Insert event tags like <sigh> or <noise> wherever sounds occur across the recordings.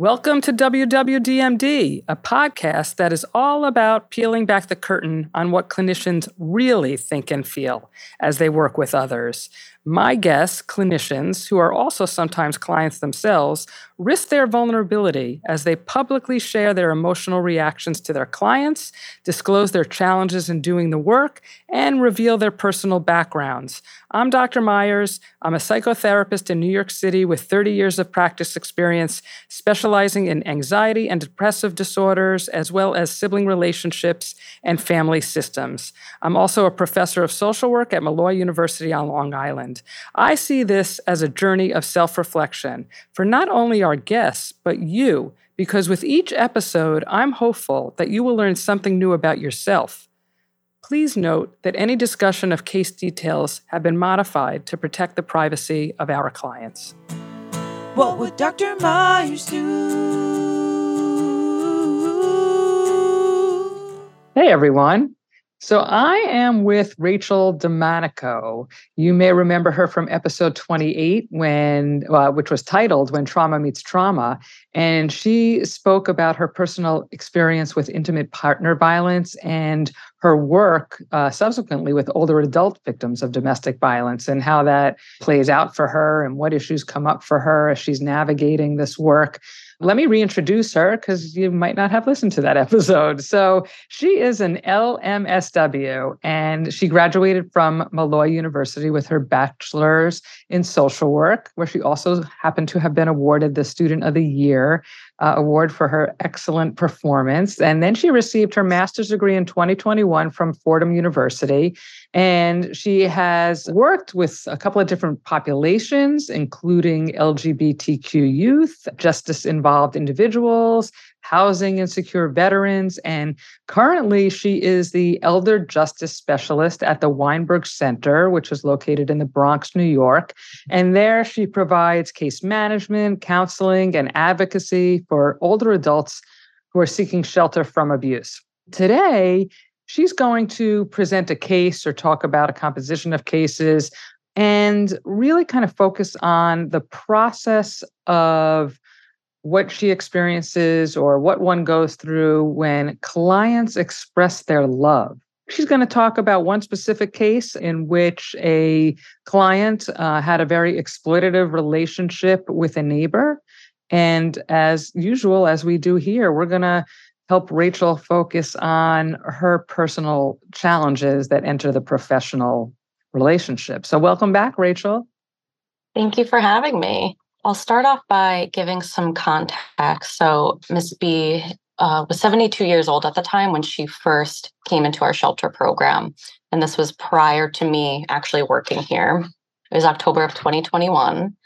Welcome to WWDMD, a podcast that is all about peeling back the curtain on what clinicians really think and feel as they work with others. My guests, clinicians, who are also sometimes clients themselves, risk their vulnerability as they publicly share their emotional reactions to their clients, disclose their challenges in doing the work, and reveal their personal backgrounds. I'm Dr. Meyers. I'm a psychotherapist in New York City with 30 years of practice experience, specializing in anxiety and depressive disorders, as well as sibling relationships and family systems. I'm also a professor of social work at Molloy University on Long Island. I see this as a journey of self reflection for not only our guests, but you, because with each episode, I'm hopeful that you will learn something new about yourself. Please note that any discussion of case details have been modified to protect the privacy of our clients. What would Dr. Meyers do? Hey everyone, so I am with Rachel DeManico. You may remember her from episode 28 when uh, which was titled When Trauma Meets Trauma and she spoke about her personal experience with intimate partner violence and her work uh, subsequently with older adult victims of domestic violence and how that plays out for her and what issues come up for her as she's navigating this work. Let me reintroduce her because you might not have listened to that <laughs> episode. So, she is an LMSW and she graduated from Molloy University with her bachelor's in social work, where she also happened to have been awarded the Student of the Year uh, award for her excellent performance. And then she received her master's degree in 2021 from Fordham University. And she has worked with a couple of different populations, including LGBTQ youth, justice involved individuals, housing insecure veterans. And currently, she is the elder justice specialist at the Weinberg Center, which is located in the Bronx, New York. And there she provides case management, counseling, and advocacy for older adults who are seeking shelter from abuse. Today, she's going to present a case or talk about a composition of cases and really kind of focus on the process of what she experiences or what one goes through when clients express their love. She's going to talk about one specific case in which a client uh, had a very exploitative relationship with a neighbor. And as usual, as we do here, we're going to help Rachel focus on her personal challenges that enter the professional relationship. So, welcome back, Rachel. Thank you for having me. I'll start off by giving some context. So, Miss B uh, was 72 years old at the time when she first came into our shelter program. And this was prior to me actually working here. It was October of 2021.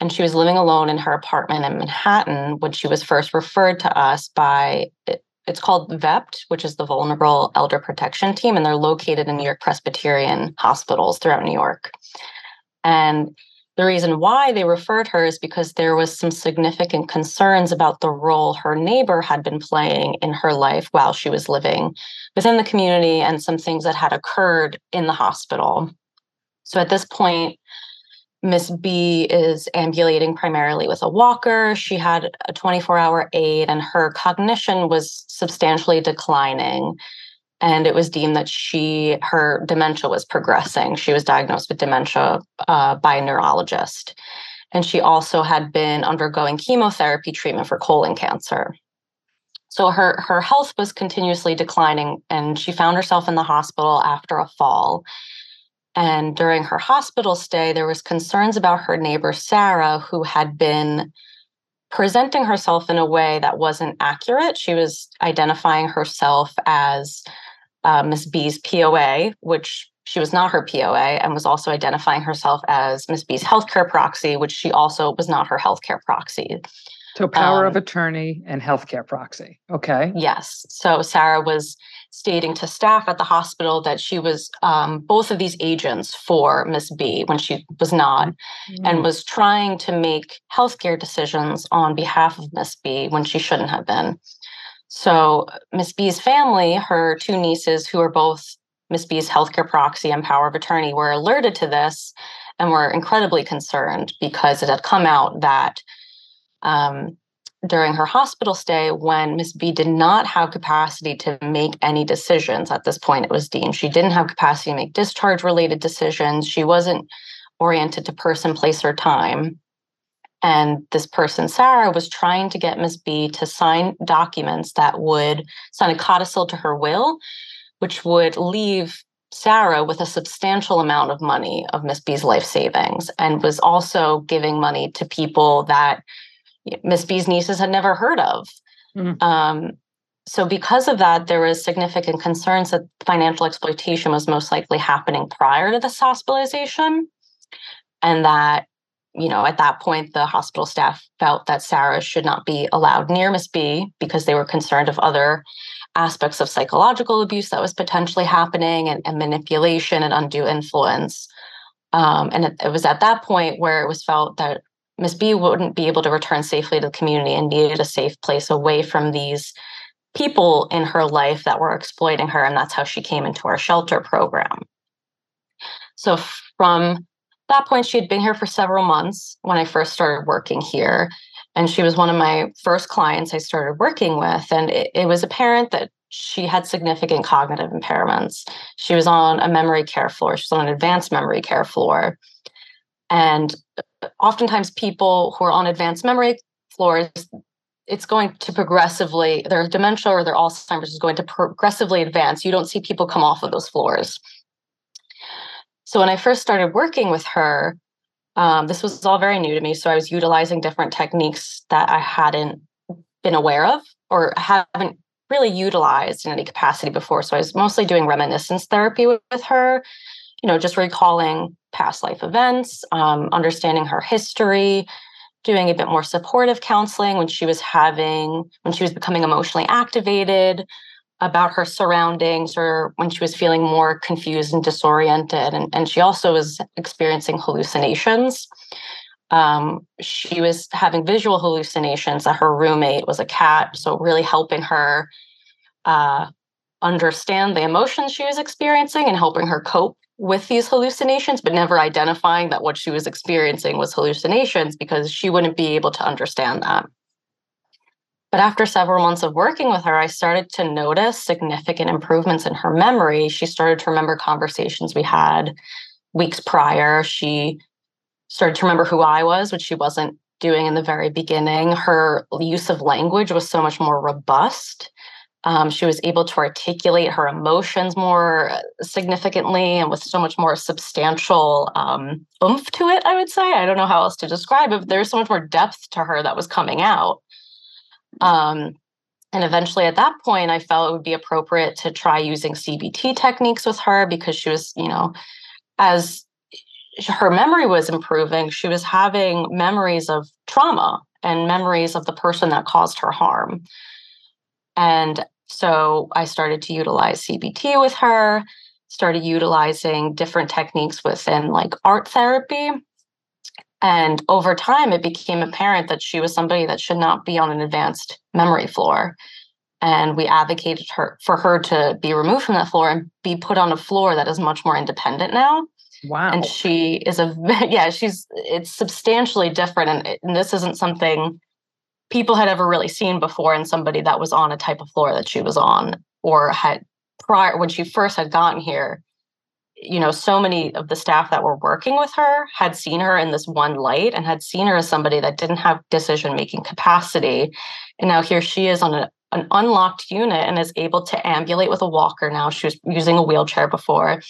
And she was living alone in her apartment in Manhattan when she was first referred to us by it's called VEPT, which is the Vulnerable Elder Protection Team, and they're located in New York Presbyterian hospitals throughout New York. And the reason why they referred her is because there was some significant concerns about the role her neighbor had been playing in her life while she was living within the community and some things that had occurred in the hospital. So at this point, Miss B is ambulating primarily with a walker. She had a 24 hour aid, and her cognition was substantially declining and it was deemed that she her dementia was progressing. She was diagnosed with dementia uh, by a neurologist. And she also had been undergoing chemotherapy treatment for colon cancer. So her her health was continuously declining and she found herself in the hospital after a fall. And during her hospital stay there was concerns about her neighbor sarah who had been presenting herself in a way that wasn't accurate. She was identifying herself as uh, Miss B's POA, which she was not her POA, and was also identifying herself as Miss B's healthcare proxy, which she also was not her healthcare proxy. So, power um, of attorney and healthcare proxy. Okay. Yes. So, Sarah was stating to staff at the hospital that she was um, both of these agents for Miss B when she was not, mm-hmm. and was trying to make healthcare decisions on behalf of Miss B when she shouldn't have been. So Miss B's family, her two nieces, who are both Miss B's healthcare proxy and power of attorney, were alerted to this and were incredibly concerned because it had come out that um, during her hospital stay when Miss B did not have capacity to make any decisions at this point, it was deemed. She didn't have capacity to make discharge related decisions. She wasn't oriented to person, place, or time. And this person, Sarah, was trying to get Miss B to sign documents that would sign a codicil to her will, which would leave Sarah with a substantial amount of money of Miss B's life savings and was also giving money to people that Miss B's nieces had never heard of. Mm-hmm. Um, so, because of that, there was significant concerns that financial exploitation was most likely happening prior to this hospitalization, and that you know, at that point, the hospital staff felt that Sarah should not be allowed near Miss B because they were concerned of other aspects of psychological abuse that was potentially happening and, and manipulation and undue influence. Um, and it, it, was at that point where it was felt that Miss B wouldn't be able to return safely to the community and needed a safe place away from these people in her life that were exploiting her. And that's how she came into our shelter program. So from that point, she had been here for several months when I first started working here. And she was one of my first clients I started working with. And it, it was apparent that she had significant cognitive impairments. She was on a memory care floor, she was on an advanced memory care floor. And oftentimes, people who are on advanced memory floors, it's going to progressively, their dementia or their Alzheimer's is going to progressively advance. You don't see people come off of those floors. So when I first started working with her, um, this was all very new to me. So I was utilizing different techniques that I hadn't been aware of or haven't really utilized in any capacity before. So I was mostly doing reminiscence therapy with, with her, you know, just recalling past life events, um, understanding her history, doing a bit more supportive counseling when she was having, when she was becoming emotionally activated, about her surroundings or when she was feeling more confused and disoriented. And, and she also was experiencing hallucinations. Um, she was having visual hallucinations that her roommate was a cat. So, really helping her uh, understand the emotions she was experiencing and helping her cope with these hallucinations, but never identifying that what she was experiencing was hallucinations because she wouldn't be able to understand that. But after several months of working with her, I started to notice significant improvements in her memory. She started to remember conversations we had weeks prior. She started to remember who I was, which she wasn't doing in the very beginning. Her use of language was so much more robust. Um, she was able to articulate her emotions more significantly and with so much more substantial um, oomph to it, I would say. I don't know how else to describe it, but there's so much more depth to her that was coming out. Um, and eventually at that point, I felt it would be appropriate to try using CBT techniques with her because she was, you know, as her memory was improving, she was having memories of trauma and memories of the person that caused her harm. And so I started to utilize CBT with her, started utilizing different techniques within like art therapy and over time, it became apparent that she was somebody that should not be on an advanced memory floor. And we advocated her for her to be removed from that floor and be put on a floor that is much more independent now. Wow. And she is a, <laughs> yeah, she's, it's substantially different. And, and this isn't something people had ever really seen before in somebody that was on a type of floor that she was on or had prior, when she first had gotten here you know, so many of the staff that were working with her had seen her in this one light and had seen her as somebody that didn't have decision making capacity. And now here she is on a, an unlocked unit and is able to ambulate with a walker now. She was using a wheelchair before,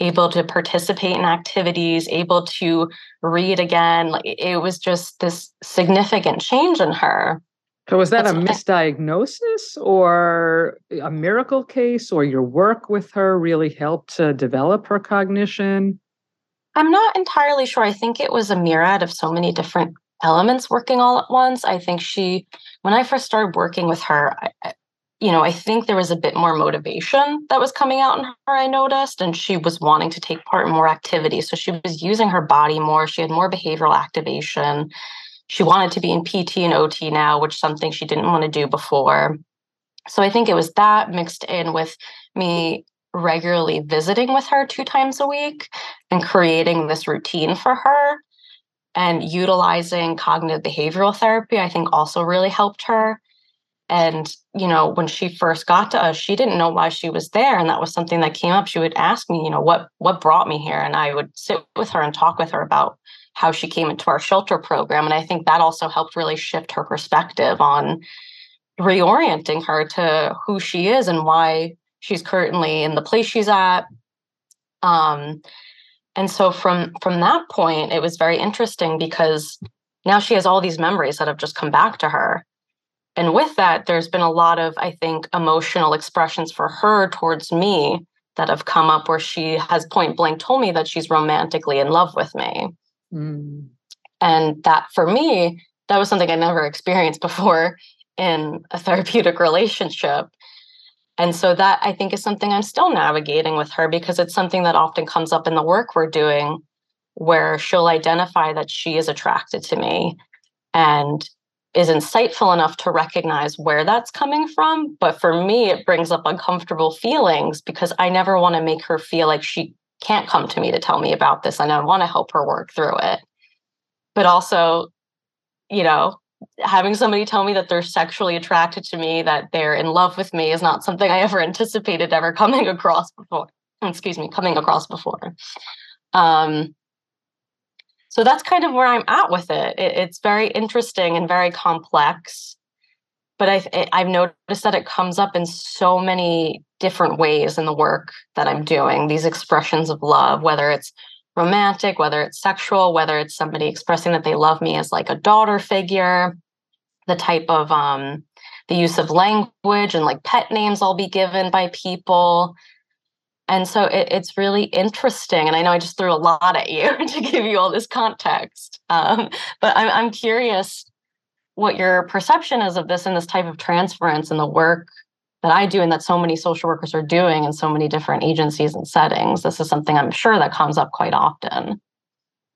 able to participate in activities, able to read again. Like it was just this significant change in her. So was that That's a misdiagnosis or a miracle case or your work with her really helped to develop her cognition? I'm not entirely sure. I think it was a myriad of so many different elements working all at once. I think she, when I first started working with her, I, you know, I think there was a bit more motivation that was coming out in her, I noticed, and she was wanting to take part in more activities. So she was using her body more. She had more behavioral activation she wanted to be in PT and OT now, which something she didn't want to do before. So I think it was that mixed in with me regularly visiting with her two times a week and creating this routine for her And utilizing cognitive behavioral therapy, I think also really helped her. And, you know, when she first got to us, she didn't know why she was there. And that was something that came up. She would ask me, you know, what what brought me here? And I would sit with her and talk with her about how she came into our shelter program. And I think that also helped really shift her perspective on reorienting her to who she is and why she's currently in the place she's at. Um, and so from from that point, it was very interesting because now she has all these memories that have just come back to her and with that, there's been a lot of, I think, emotional expressions for her towards me that have come up where she has point blank told me that she's romantically in love with me. Mm. And that for me, that was something I never experienced before <laughs> in a therapeutic relationship. And so that I think is something I'm still navigating with her because it's something that often comes up in the work we're doing where she'll identify that she is attracted to me and is insightful enough to recognize where that's coming from. But for me, it brings up uncomfortable feelings because I never want to make her feel like she can't come to me to tell me about this. And I want to help her work through it. But also, you know, having somebody tell me that they're sexually attracted to me, that they're in love with me, is not something I <laughs> ever anticipated ever coming across before. Excuse me, coming across before. Um, so that's kind of where I'm at with it. it it's very interesting and very complex, but I've I've noticed that it comes up in so many different ways in the work that I'm doing. These expressions of love, whether it's romantic, whether it's sexual, whether it's somebody expressing that they love me as like a daughter figure, the type of um the use of language and like pet names I'll be given by people and so it, it's really interesting. And I know I just threw a lot at you <laughs> to give you all this context. Um, but I'm, I'm curious what your perception is of this and this type of transference and the work that I do and that so many social workers are doing in so many different agencies and settings. This is something I'm sure that comes up quite often.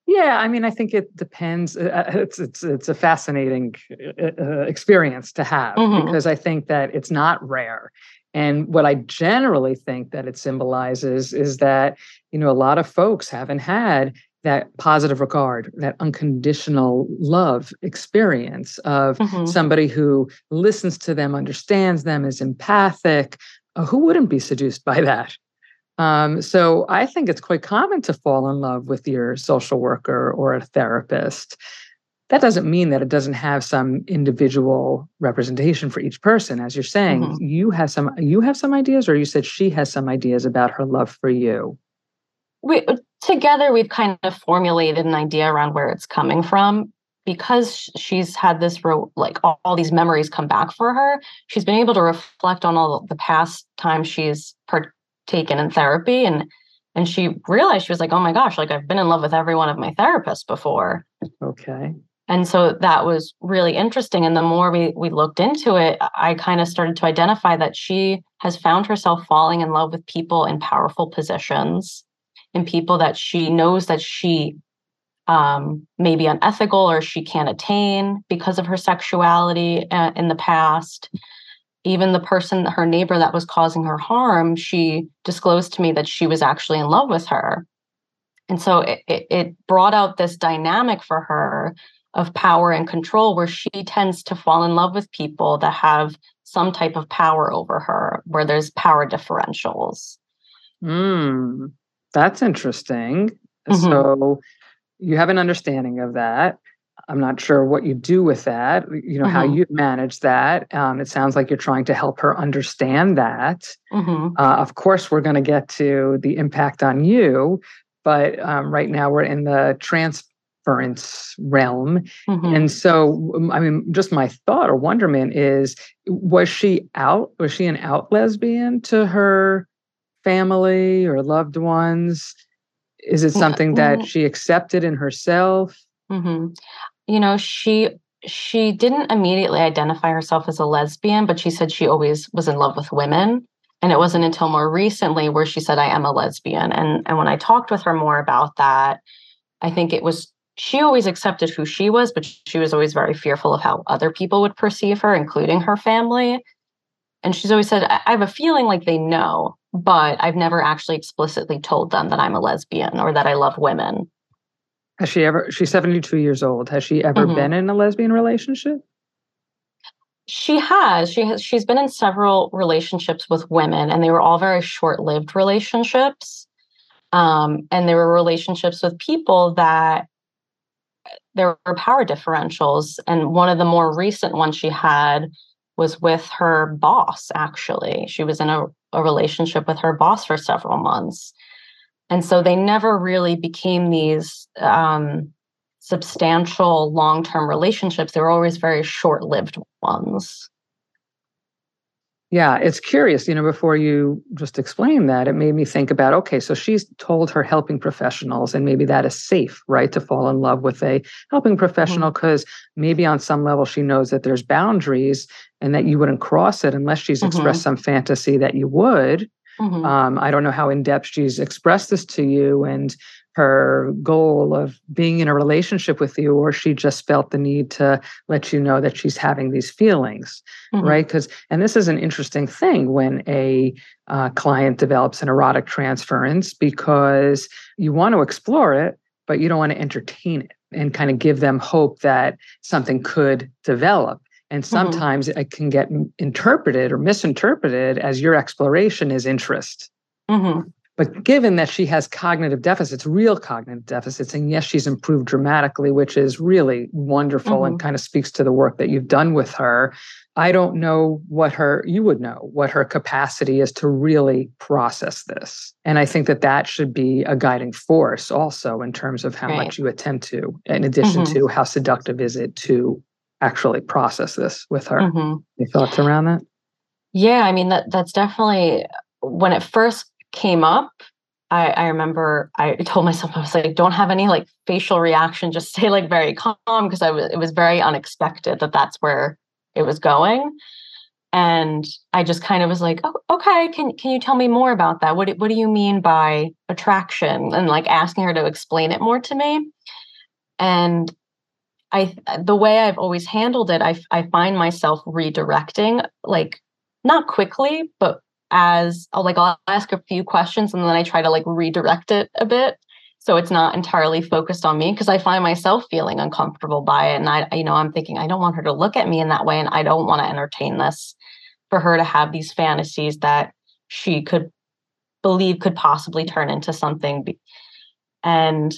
Yeah, I mean, I think it depends. Uh, uh, it's it's it's a fascinating uh, uh, experience to have mm-hmm. because I think that it's not rare. And what I generally think that it symbolizes is that, you know, a lot of folks haven't had that positive regard, that unconditional love experience of mm-hmm. somebody who listens to them, understands them, is empathic. Uh, who wouldn't be seduced by that? Um, so I think it's quite common to fall in love with your social worker or a therapist that doesn't mean that it doesn't have some individual representation for each person as you're saying mm-hmm. you have some you have some ideas or you said she has some ideas about her love for you we together we've kind of formulated an idea around where it's coming from. Because she's had this like all, all these memories come back for her she's been able to reflect on all the past times she's partaken in therapy and and she realized she was like oh my gosh like i've been in love with every one of my therapists before. Okay. And so that was really interesting and the more we we looked into it i kind of started to identify that she has found herself falling in love with people in powerful positions in people that she knows that she um, may be unethical or she can't attain because of her sexuality uh, in the past. Even the person her neighbor that was causing her harm she disclosed to me that she was actually in love with her. And so it, it brought out this dynamic for her of power and control where she tends to fall in love with people that have some type of power over her where there's power differentials. Mm, that's interesting mm-hmm. so you have an understanding of that i'm not sure what you do with that you know mm-hmm. how you manage that um, it sounds like you're trying to help her understand that mm-hmm. uh, of course we're going to get to the impact on you but um, right now we're in the transference realm. Mm-hmm. And so, I mean, just my thought or wonderment is was she out? Was she an out lesbian to her family or loved ones? Is it something that she accepted in herself? Mm-hmm. You know, she she didn't immediately identify herself as a lesbian, but she said she always was in love with women. And it wasn't until more recently where she said, I am a lesbian. And, and when I talked with her more about that, I think it was she always accepted who she was, but she was always very fearful of how other people would perceive her, including her family. And she's always said, I have a feeling like they know, but I've never actually explicitly told them that I'm a lesbian or that I love women. Has she ever? She's seventy two years old. Has she ever Mhm. been in a lesbian relationship? She has. She has. She's been in several relationships with women, and they were all very short-lived relationships. Um, and they were relationships with people that there were power differentials. And one of the more recent ones she had was with her boss. Actually, she was in a, a relationship with her boss for several months, and so they never really became these um, substantial long-term relationships. They were always very short-lived ones. Yeah, it's curious. You know, before you just explained that, it made me think about okay, so she's told her helping professionals, and maybe that is safe, right, to fall in love with a helping professional because maybe on some level she knows that there's boundaries and that you wouldn't cross it unless she's Mhm. expressed some fantasy that you would. Mhm. Um, I don't know how in depth she's expressed this to you and her goal of being in a relationship with you, or she just felt the need to let you know that she's having these feelings, Mhm. right? Because, and this is an interesting thing when a uh, client develops an erotic transference because you want to explore it, but you don't want to entertain it and kind of give them hope that something could develop. And sometimes it can get interpreted or misinterpreted as your exploration is interest. Mhm. But given that she has cognitive deficits, real cognitive deficits, and yes, she's improved dramatically, which is really wonderful and kind of speaks to the work that you've done with her. I don't know what her, you would know what her capacity is to really process this. And I think that that should be a guiding force also in terms of how Right. much you attempt to, in addition Mhm. to how seductive is it to actually process this with her. Mhm. Any thoughts around that? Yeah, I mean that that's definitely when it first came up. I, I remember I <laughs> told myself I was like, don't have any like facial reaction, just stay like very calm because I was it was very unexpected that that's where it was going, and I just kind of was like, oh, okay, can can you tell me more about that? What what do you mean by attraction? And like asking her to explain it more to me, and I the way I've always handled it, I I find myself redirecting like not quickly, but as I'll like I'll ask a few questions and then I try to like redirect it a bit so it's not entirely focused on me because I find myself feeling uncomfortable by it and I you know I'm thinking I don't want her to look at me in that way and I don't want to entertain this for her to have these fantasies that she could believe could possibly turn into something and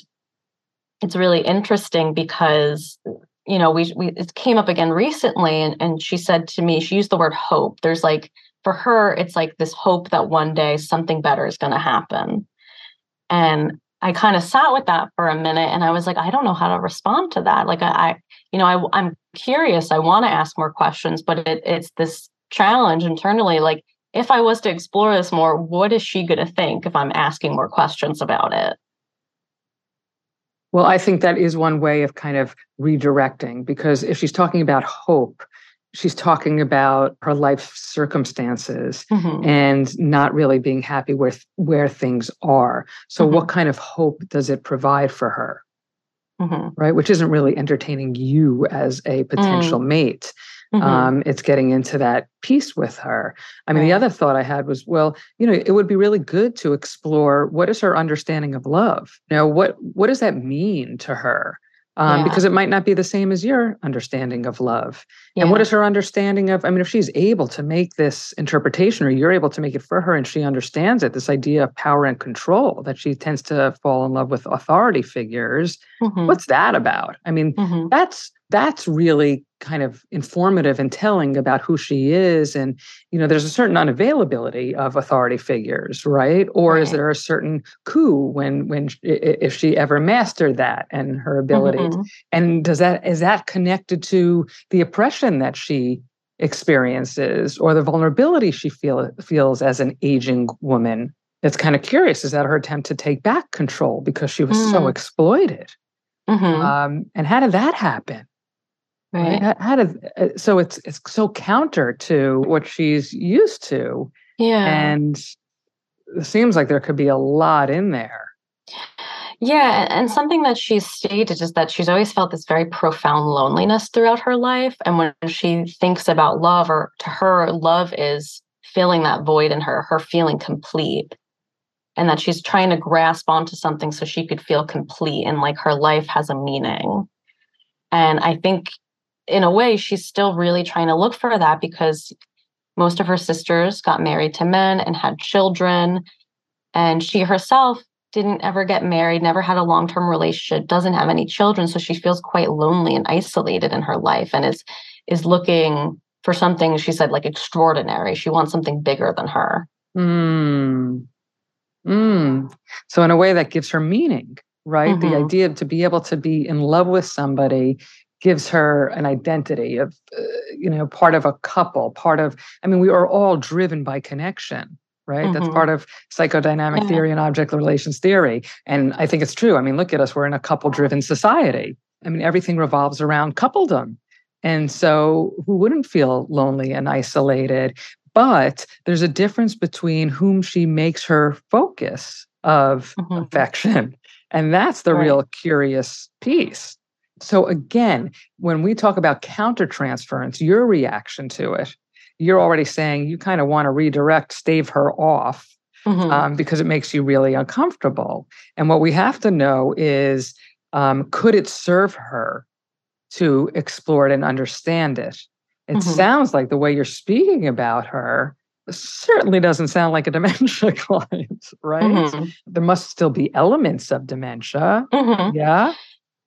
it's really interesting because you know we, we it came up again recently and, and she said to me she used the word hope. There's like for her it's like this hope that one day something better is going to happen. And i kind of sat with that for a minute and i was like i don't know how to respond to that. Like i, I you know I, i'm curious. I want to ask more questions but it, it's this challenge internally like if i was to explore this more what is she going to think if i'm asking more questions about it Well, I think that is one way of kind of redirecting because if she's talking about hope, she's talking about her life circumstances Mhm. and not really being happy with where things are. So, what kind of hope does it provide for her? Mhm. Right, which isn't really entertaining you as a potential mate. Mhm. Um, it's getting into that piece with her. I mean, the other thought I had was, well, you know, it would be really good to explore what is her understanding of love. You know, what what does that mean to her? Um, Yeah. Because it might not be the same as your understanding of love. And what is her understanding of? I mean, if she's able to make this interpretation, or you're able to make it for her, and she understands it, this idea of power and control that she tends to fall in love with authority figures. Mhm. What's that about? I mean, Mhm. that's that's really kind of informative and telling about who she is and you know there's a certain unavailability of authority figures right or is there a certain coup when when sh- i- i- if she ever mastered that and her ability Mhm. and does that is that connected to the oppression that she experiences or the vulnerability she feel, feels as an aging woman it's kind of curious is that her attempt to take back control because she was so Mm. exploited Mhm. um, and how did that happen Right. How, how did uh, so it's it's so counter to what she's used to, Yeah. and it seems like there could be a lot in there. Yeah, and something that she's stated is that she's always felt this very profound loneliness throughout her life. And when she thinks about love, or to her, love is filling that void in her, her feeling complete. and that she's trying to grasp onto something so she could feel complete and like her life has a meaning. And I think in a way, she's still really trying to look for that because most of her sisters got married to men and had children. And she herself didn't ever get married, never had a long term relationship, doesn't have any children. So she feels quite lonely and isolated in her life and is is looking for something, she said, like extraordinary. She wants something bigger than her. Mm. Mm. So, in a way, that gives her meaning, right? Mm-hmm. The idea of to be able to be in love with somebody gives her an identity of, uh, you know, part of a couple, part of, I mean, we are all driven by connection, right? Mm-hmm. That's part of psychodynamic yeah. theory and object relations theory. And I think it's true. I mean, look at us, we're in a couple driven society. I mean, everything revolves around coupledom. And so, who wouldn't feel lonely and isolated? But there's a difference between whom she makes her focus of mm-hmm. affection. And that's the right. real curious piece. So, again, when we talk about countertransference, your reaction to it, you're already saying you kind of want to redirect, stave her off mm-hmm. um, because it makes you really uncomfortable. And what we have to know is um, could it serve her to explore it and understand it? It mm-hmm. sounds like the way you're speaking about her certainly doesn't sound like a dementia <laughs> client, right? Mm-hmm. There must still be elements of dementia. Mm-hmm. Yeah.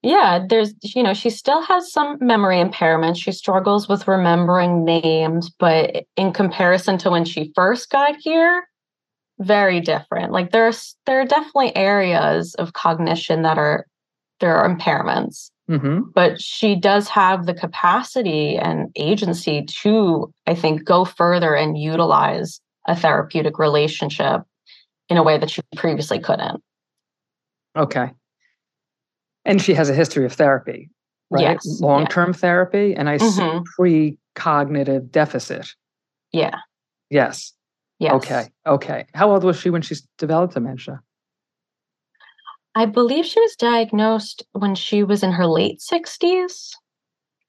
Yeah, there's, you know, she still has some memory impairment. She struggles with remembering names, but in comparison to when she first got here, very different. Like there's there are definitely areas of cognition that are there are impairments. Mm-hmm. But she does have the capacity and agency to, I think, go further and utilize a therapeutic relationship in a way that she previously couldn't. Okay. And she has a history of therapy, right? Yes. Long term yeah. therapy. And I mm-hmm. pre cognitive deficit. Yeah. Yes. Yes. Okay. Okay. How old was she when she developed dementia? I believe she was diagnosed when she was in her late 60s,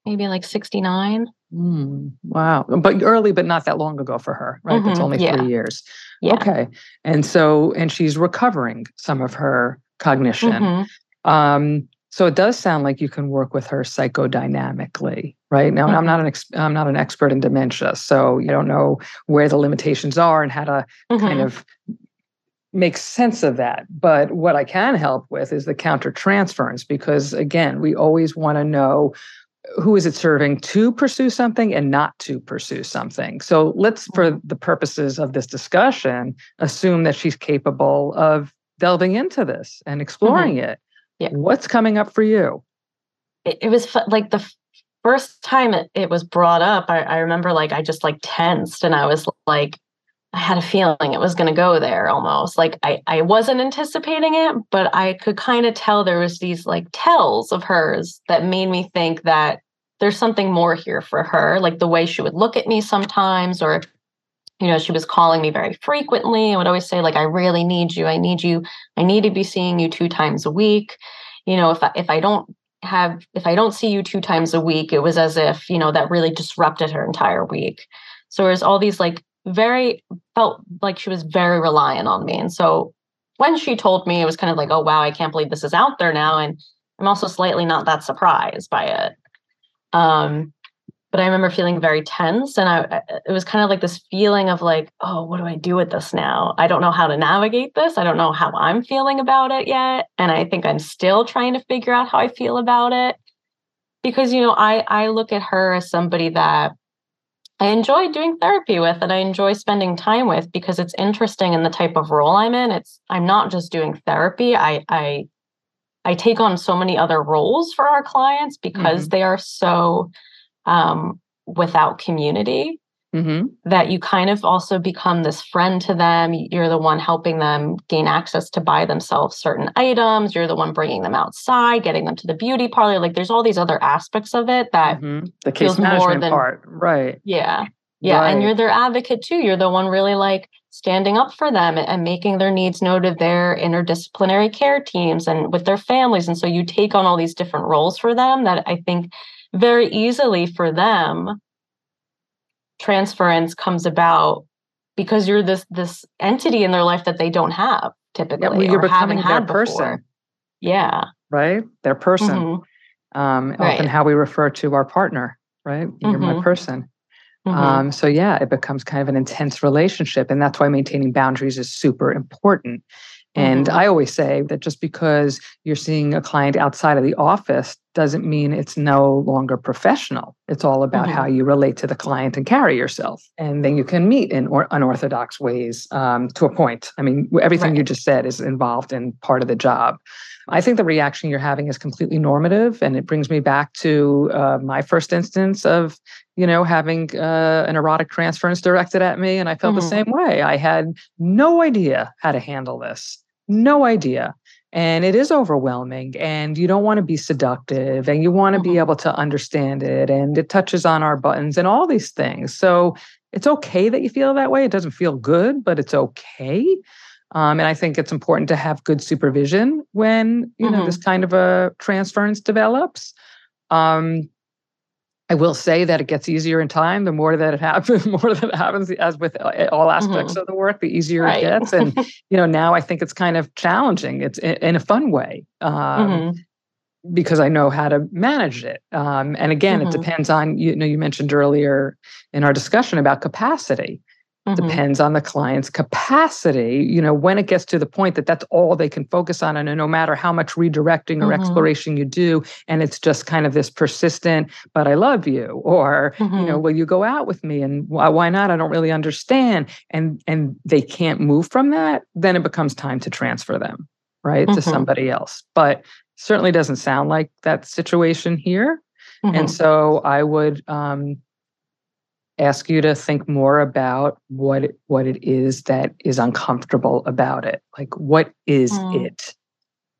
maybe like 69. Mm, wow. But early, but not that long ago for her, right? Mm-hmm, That's only yeah. three years. Yeah. Okay. And so, and she's recovering some of her cognition. Mm-hmm. Um, so it does sound like you can work with her psychodynamically, right? Now, mm-hmm. I'm not an ex- I'm not an expert in dementia, so you don't know where the limitations are and how to kind mm-hmm. of make sense of that. But what I can help with is the counter transference, because again, we always want to know who is it serving to pursue something and not to pursue something. So let's, for mm-hmm. the purposes of this discussion, assume that she's capable of delving into this and exploring mm-hmm. it. Yeah. What's coming up for you? It, it was like the first time it, it was brought up, I, I remember like I just like tensed and I was like, I had a feeling it was going to go there almost. Like I, I wasn't anticipating it, but I could kind of tell there was these like tells of hers that made me think that there's something more here for her. Like the way she would look at me sometimes, or you know, she was calling me very frequently. I would always say, like, I really need you. I need you. I need to be seeing you two times a week. You know, if I, if I don't have if I don't see you two times a week, it was as if, you know, that really disrupted her entire week. So there's all these like very felt like she was very reliant on me. And so when she told me, it was kind of like, oh, wow, I can't believe this is out there now. And I'm also slightly not that surprised by it. Um, but I remember feeling very tense. And I, it was kind of like this feeling of like, oh, what do I do with this now? I don't know how to navigate this. I don't know how I'm feeling about it yet. And I think I'm still trying to figure out how I feel about it. Because, you know, I, I look at her as somebody that I enjoy doing therapy with and I enjoy spending time with because it's interesting in the type of role I'm in. It's I'm not just doing therapy. I I I take on so many other roles for our clients because mm-hmm. they are so um, without community mm-hmm. that you kind of also become this friend to them. You're the one helping them gain access to buy themselves certain items. You're the one bringing them outside, getting them to the beauty parlor. Like there's all these other aspects of it that mm-hmm. the case management than, part, right? Yeah. Yeah. Right. And you're their advocate too. You're the one really like standing up for them and making their needs known to their interdisciplinary care teams and with their families. And so you take on all these different roles for them that I think very easily for them transference comes about because you're this this entity in their life that they don't have typically. Yeah, well, you're becoming their person. Before. Yeah. Right? Their person. Mm-hmm. Um, right. Often how we refer to our partner, right? You're mm-hmm. my person. Mm-hmm. Um, so yeah, it becomes kind of an intense relationship. And that's why maintaining boundaries is super important. And mm-hmm. I always say that just because you're seeing a client outside of the office doesn't mean it's no longer professional. It's all about mm-hmm. how you relate to the client and carry yourself. And then you can meet in or- unorthodox ways um, to a point. I mean, everything right. you just said is involved in part of the job. I think the reaction you're having is completely normative. And it brings me back to uh, my first instance of, you know, having uh, an erotic transference directed at me. And I felt mm-hmm. the same way. I had no idea how to handle this. No idea. And it is overwhelming, and you don't want to be seductive, and you want to mm-hmm. be able to understand it, and it touches on our buttons and all these things. So it's okay that you feel that way. It doesn't feel good, but it's okay. Um, and I think it's important to have good supervision when you know mm-hmm. this kind of a transference develops. Um, I will say that it gets easier in time. The more that it happens, <laughs> more that it happens, as with uh, all aspects mm-hmm. of the work, the easier right. it gets. And <laughs> you know, now I think it's kind of challenging. It's in, a fun way um, mm-hmm. because I know how to manage it. Um, and again, mm-hmm. it depends on you know you mentioned earlier in our discussion about capacity. Mm-hmm. depends on the client's capacity you know when it gets to the point that that's all they can focus on and no matter how much redirecting or mm-hmm. exploration you do and it's just kind of this persistent but i love you or mm-hmm. you know mm-hmm. will you go out with me and why, why not i don't really understand and and they can't move from that then it becomes time to transfer them right to mm-hmm. somebody else but certainly doesn't sound like that situation here and mm-hmm. so i would um ask you to think more about what it, what it is that is uncomfortable about it. Like what is mm. it?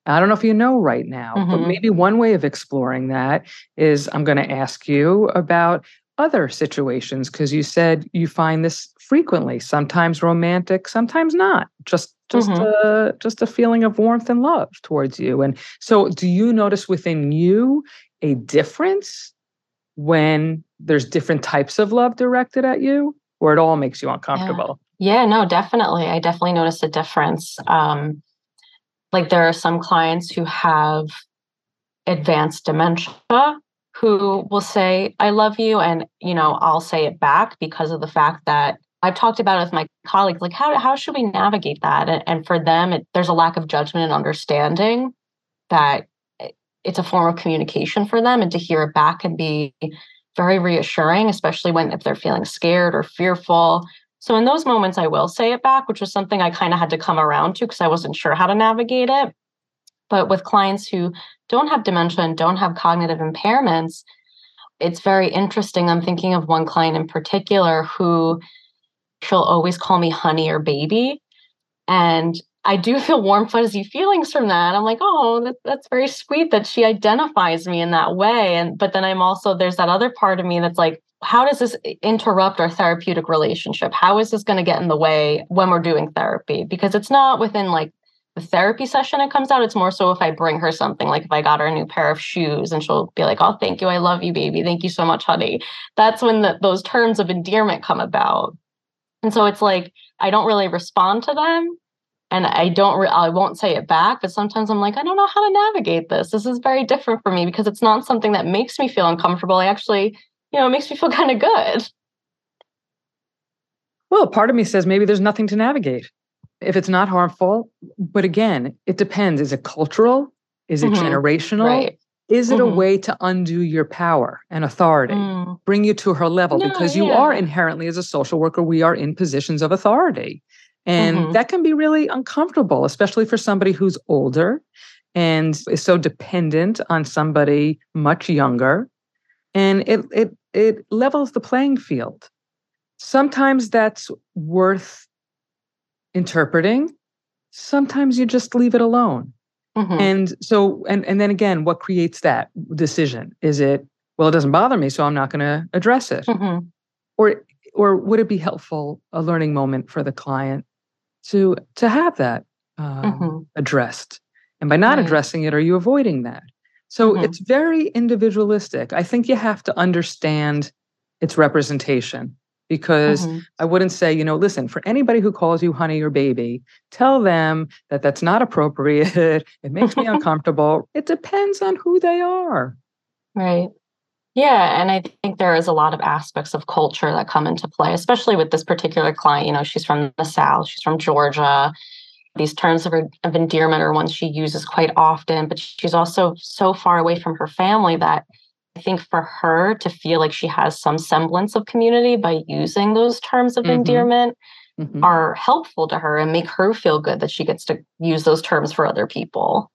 I don't know if you know right now, mm-hmm. but maybe one way of exploring that is I'm going to ask you about other situations because you said you find this frequently, sometimes romantic, sometimes not. Just just mm-hmm. a just a feeling of warmth and love towards you. And so do you notice within you a difference when there's different types of love directed at you or it all makes you uncomfortable? Yeah, yeah no definitely. I definitely notice a difference. Um like there are some clients who have advanced dementia who will say i love you and you know i'll say it back because of the fact that i've talked about it with my colleagues like how, how should we navigate that? And, and for them it, there's a lack of judgment and understanding that it's a form of communication for them and to hear it back can be very reassuring especially when if they're feeling scared or fearful. So in those moments i will say it back which was something i kind of had to come around to because i wasn't sure how to navigate it. But with clients who don't have dementia and don't have cognitive impairments it's very interesting. I'm thinking of one client in particular who she'll always call me honey or baby and I do feel warm, fuzzy feelings from that. I'm like, oh, that, that's very sweet that she identifies me in that way. And but then I'm also there's that other part of me that's like, how does this eh, interrupt our therapeutic relationship? How is this going to get in the way when we're doing therapy? Because it's not within like the therapy session it comes out. It's more so if I bring her something, like if I got her a new pair of shoes and she'll be like, oh, thank you. I love you, baby. Thank you so much, honey. That's when the, those terms of endearment come about. And so it's like, I don't really respond to them and I don't, re- I won't say it back, but sometimes I'm like, I don't know how to navigate this. This is very different for me because it's not something that makes me feel uncomfortable. I actually, you know, it makes me feel <laughs> kind of good. Well, part of me says maybe there's nothing to navigate if it's not harmful. But again, it depends. Is it cultural? Is it mm-hmm. generational? Right. Is it mm-hmm. a way to undo your power and authority, mm. bring you to her level? No, because you yeah. are inherently, as a social worker, we are in positions of authority. And mm-hmm. that can be really uncomfortable, especially for somebody who's older and is so dependent on somebody much younger. And it it it levels the playing field. Sometimes that's worth interpreting. Sometimes you just leave it alone. Mm-hmm. And so and and then again, what creates that decision? Is it well, it doesn't bother me, so I'm not going to address it. Mm-hmm. Or or would it be helpful a learning moment for the client to to have that um, mm-hmm. addressed and by not right. addressing it are you avoiding that so mm-hmm. it's very individualistic i think you have to understand its representation because mm-hmm. I wouldn't say, you know, listen, for anybody who calls you honey or baby, tell them that that's not appropriate. <laughs> it makes me <laughs> uncomfortable. It depends on who they are. Right. Yeah, and I think there is a lot of aspects of culture that come into play, especially with this particular client. You know, she's from the South, she's from Georgia. These terms of, of endearment are ones she uses quite often, but she's also so far away from her family that I think for her to feel like she has some semblance of community by using those terms of mm-hmm. endearment mm-hmm. are helpful to her and make her feel good that she gets to use those terms for other people.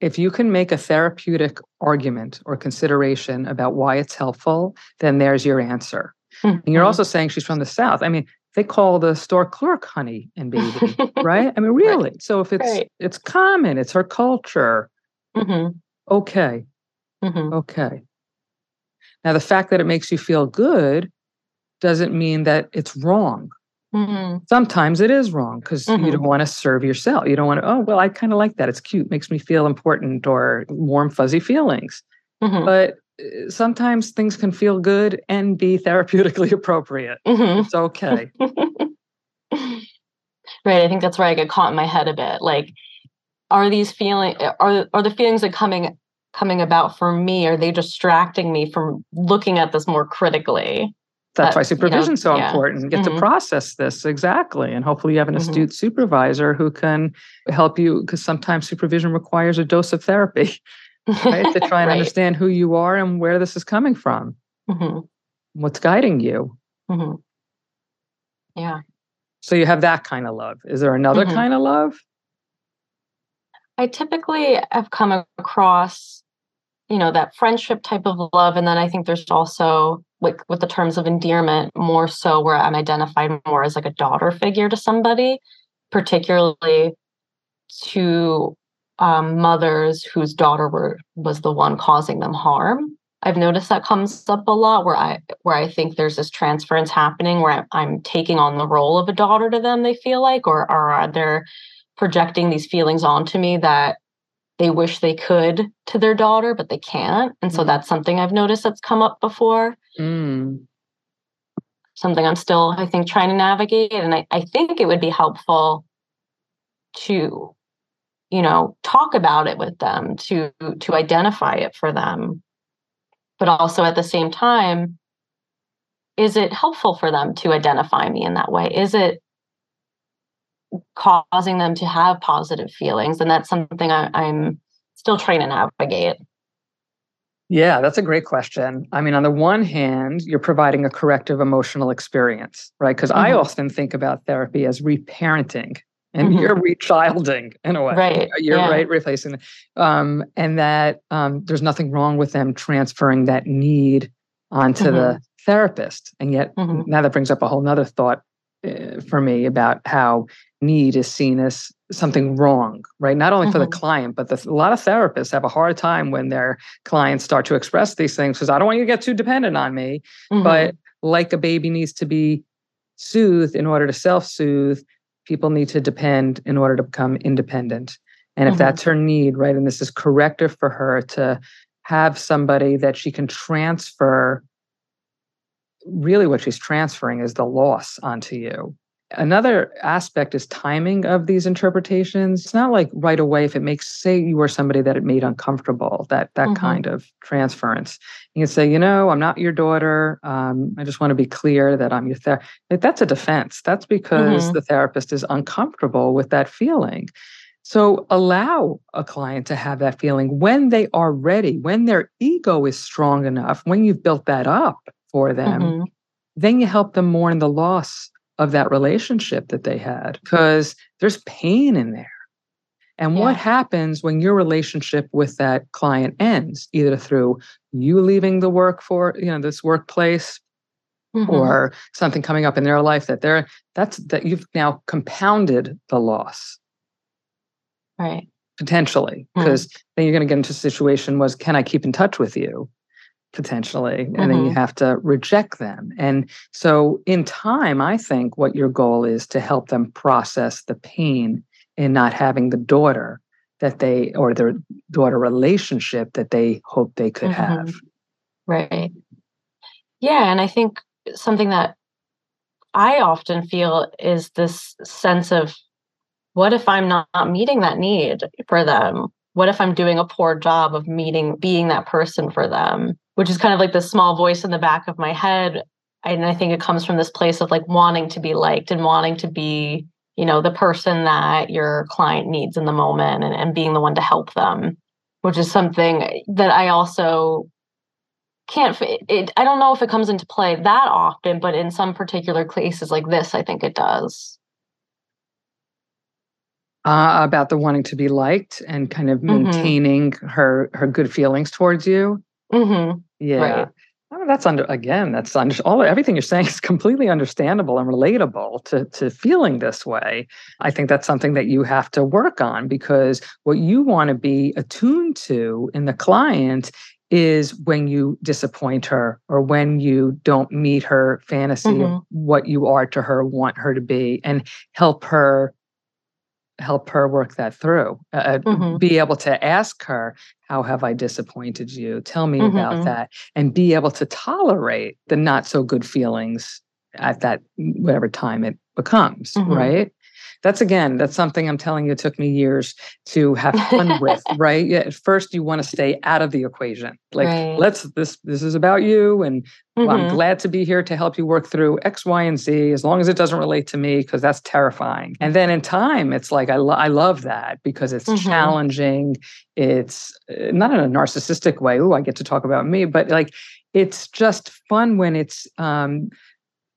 If you can make a therapeutic argument or consideration about why it's helpful, then there's your answer. Mm-hmm. And you're also saying she's from the South. I mean, they call the store clerk honey and baby, <laughs> right? I mean, really. Right. So if it's right. it's common, it's her culture. Mm-hmm. Okay. Mm-hmm. Okay. Now, the fact that it makes you feel good doesn't mean that it's wrong. Mm-hmm. Sometimes it is wrong because mm-hmm. you don't want to serve yourself. You don't want to, oh, well, I kind of like that. It's cute, makes me feel important or warm, fuzzy feelings. Mm-hmm. But uh, sometimes things can feel good and be <laughs> therapeutically appropriate. Mm-hmm. It's okay. <laughs> right. I think that's where I get caught in my head a bit. Like, are these feeling are are the feelings that coming coming about for me? Are they distracting me from looking at this more critically? That's why supervision is you know, so yeah. important. Get mm-hmm. to process this exactly. And hopefully you have an mm-hmm. astute supervisor who can help you because sometimes supervision requires a dose of therapy, <laughs> right? to try and <laughs> right. understand who you are and where this is coming from. Mm-hmm. What's guiding you. Mm-hmm. Yeah. So you have that kind of love. Is there another mm-hmm. kind of love? I typically have come across, you know, that friendship type of love. And then I think there's also like with the terms of endearment, more so where I'm identified more as like a daughter figure to somebody, particularly to um, mothers whose daughter were was the one causing them harm. I've noticed that comes up a lot where I where I think there's this transference happening where I'm, taking on the role of a daughter to them. They feel like, or, are there projecting these feelings onto me that they wish they could to their daughter, but they can't. And so mm. that's something I've noticed that's come up before. Mm. Something I'm still, I think, trying to navigate. And I, I think it would be helpful to, you know, talk about it with them, to to identify it for them. But also at the same time, is it helpful for them to identify me in that way? Is it causing them to have positive feelings and that's something I, i'm still trying to navigate yeah that's a great question i mean on the one hand you're providing a corrective emotional experience right because mm-hmm. i often think about therapy as reparenting and mm-hmm. you're rechilding in a way right you're yeah. right replacing um, and that um, there's nothing wrong with them transferring that need onto mm-hmm. the therapist and yet mm-hmm. now that brings up a whole nother thought uh, for me about how need is seen as something wrong, right? Not only mm-hmm. for the mm-hmm. client, but the, a lot of therapists have a hard time when their clients start to express these things because I don't want you to get too dependent on me. Mm-hmm. But like a baby needs to be soothed in order to self soothe, people need to depend in order to become independent. And if mm-hmm. that's her need, right, and this is corrective for her to have somebody that she can transfer really what she's transferring is the loss onto you Another aspect is timing of these interpretations. It's not like right away if it makes, say, you were somebody that it made uncomfortable, that that mm-hmm. kind of transference. You can say, you know, I'm not your daughter. Um, I just want to be clear that I'm your therapist. That's a defense. That's because mm-hmm. the therapist is uncomfortable with that feeling. So allow a client to have that feeling when they are ready, when their ego is strong enough, when you've built that up for them, mm-hmm. then you help them mourn the loss of that relationship that they had because there's pain in there. And yeah. what happens when your relationship with that client ends, either through you leaving the work for, you know, this workplace mm-hmm. or something coming up in their life that they're that's that you've now compounded the loss. Right. Potentially. Because mm-hmm. then you're going to get into a situation was can I keep in touch with you? Potentially and mm-hmm. then you mm-hmm. have to reject them and so in time i think what your goal is to help them process the pain in not having the daughter that they or their daughter relationship that they hope they could mm-hmm. have right yeah and i think something that I often feel is this sense of what if I'm not meeting that need for them? What if I'm doing a poor job of meeting, being that person for them? Which is kind of like the small voice in the back of my head. And I think it comes from this place of like wanting to be liked and wanting to be, you know, the person that your client needs in the moment and, and being the one to help them, which is something that I also can't it, i don't know if it comes into play that often but in some particular cases like this i think it does uh, about the wanting to be liked and kind of mm-hmm. maintaining mm-hmm. her her good feelings towards you mm-hmm. yeah right. Oh, that's under again. That's under all everything you're saying is completely understandable and relatable to to feeling this way. I think that's something that you have to work on because what you want to be attuned to in the client is when you disappoint her or when you don't meet her fantasy mm-hmm. of what you are to her want her to be and help her help her work that through uh, uh mm-hmm. be able to ask her how have i disappointed you tell me mm-hmm. about that and be able to tolerate the not so good feelings at that whatever time it becomes mm-hmm. right that's again that's something i'm telling you it took me years to have fun <laughs> with right yeah, at first you want to stay out of the equation like right. let's this this is about you and mm-hmm. well, i'm glad to be here to help you work through x y and z as long as it doesn't relate to me because that's terrifying and then in time it's like i, lo- I love that because it's mm-hmm. challenging it's uh, not in a narcissistic way oh i get to talk about me but like it's just fun when it's um,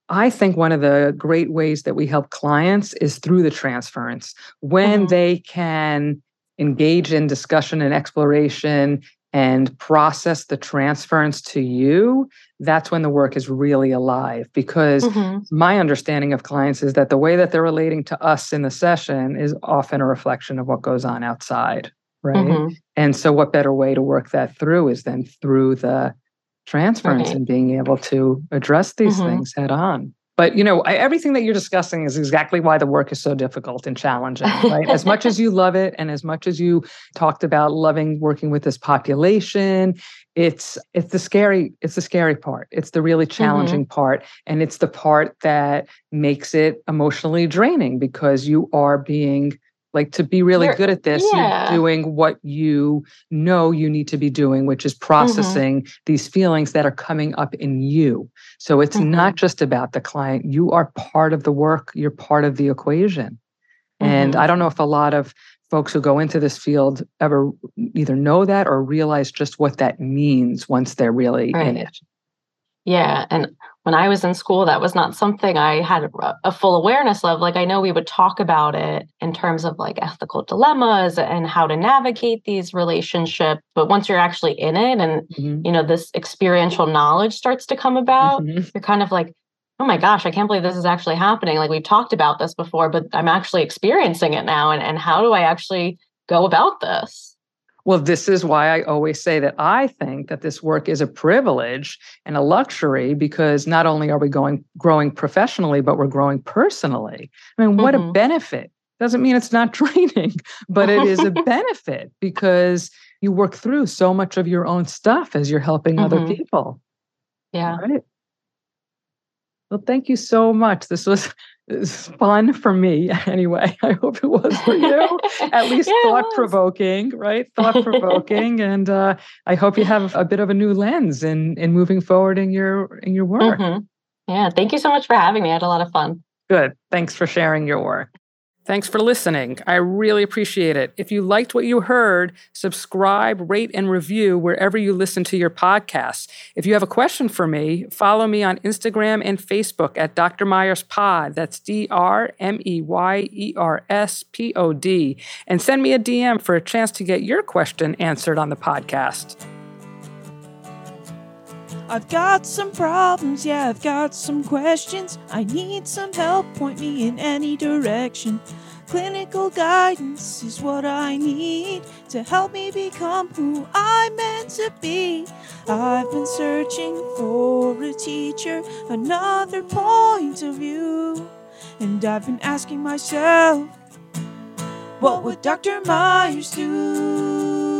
I think one of the great ways that we help clients is through the transference. When mm-hmm. they can engage in discussion and exploration and process the transference to you, that's when the work is really alive. Because mm-hmm. my understanding of clients is that the way that they're relating to us in the session is often a reflection of what goes on outside. Right. Mm-hmm. And so, what better way to work that through is then through the transference right. and being able to address these mm-hmm. things head on but you know I, everything that you're discussing is exactly why the work is so difficult and challenging right as much as you <laughs> love it and as much as you talked about loving working with this population it's it's the scary it's the scary part it's the really mm-hmm. challenging mm-hmm. part and it's the part that makes it emotionally draining because you are being like to be really you're, good at this yeah. you're doing what you know you need to be doing which is mm-hmm. processing mm-hmm. these feelings that are coming up in you so it's mm-hmm. not just about the client you are part of the work you're part of the equation mm-hmm. and i don't know if a lot of folks who go into this field ever either know that or realize just what that means once they're really right. in it yeah and when I was in school, that was not something I had a, full awareness of. Like, I know we would talk about it in terms of like ethical dilemmas and how to navigate these relationships. But once you're actually in it and, mm-hmm. you know, this experiential knowledge starts to come about, mm-hmm. you're kind of like, oh my gosh, I can't believe this is actually happening. Like, we've talked about this before, but I'm actually experiencing it now. And, and how do I actually go about this? Well, this is why I always say that I think that this work is a privilege and a luxury because not only are we going growing professionally, but we're growing personally. I mean, what mm-hmm. a benefit. Doesn't mean it's not <laughs> draining, but it is a <laughs> benefit because you work through so much of your own stuff as you're helping mm-hmm. other people. Yeah. Right. Well, thank you so much. This was <laughs> fun for me <laughs> anyway. I hope it was for you. <laughs> At least yeah, thought provoking, right? Thought provoking, and uh, I hope you have a bit of a new lens in in moving forward in your in your work. Mm-hmm. Yeah, thank you so much for having me. I had a lot of fun. Good. Thanks for sharing your work. Thanks for listening. I really appreciate it. If you liked what you heard, subscribe, rate, and review wherever you listen to your podcasts. If you have a question for me, follow me on Instagram and Facebook at Dr. Meyers Pod. That's D R M E Y E R S P O D. And send me a DM for a chance to get your question answered on the podcast. I've got some problems, yeah, I've got some questions. I need some help, point me in any direction. Clinical guidance is what I need to help me become who I'm meant to be. I've been searching for a teacher, another point of view. And I've been asking myself, what would Dr. Meyers do?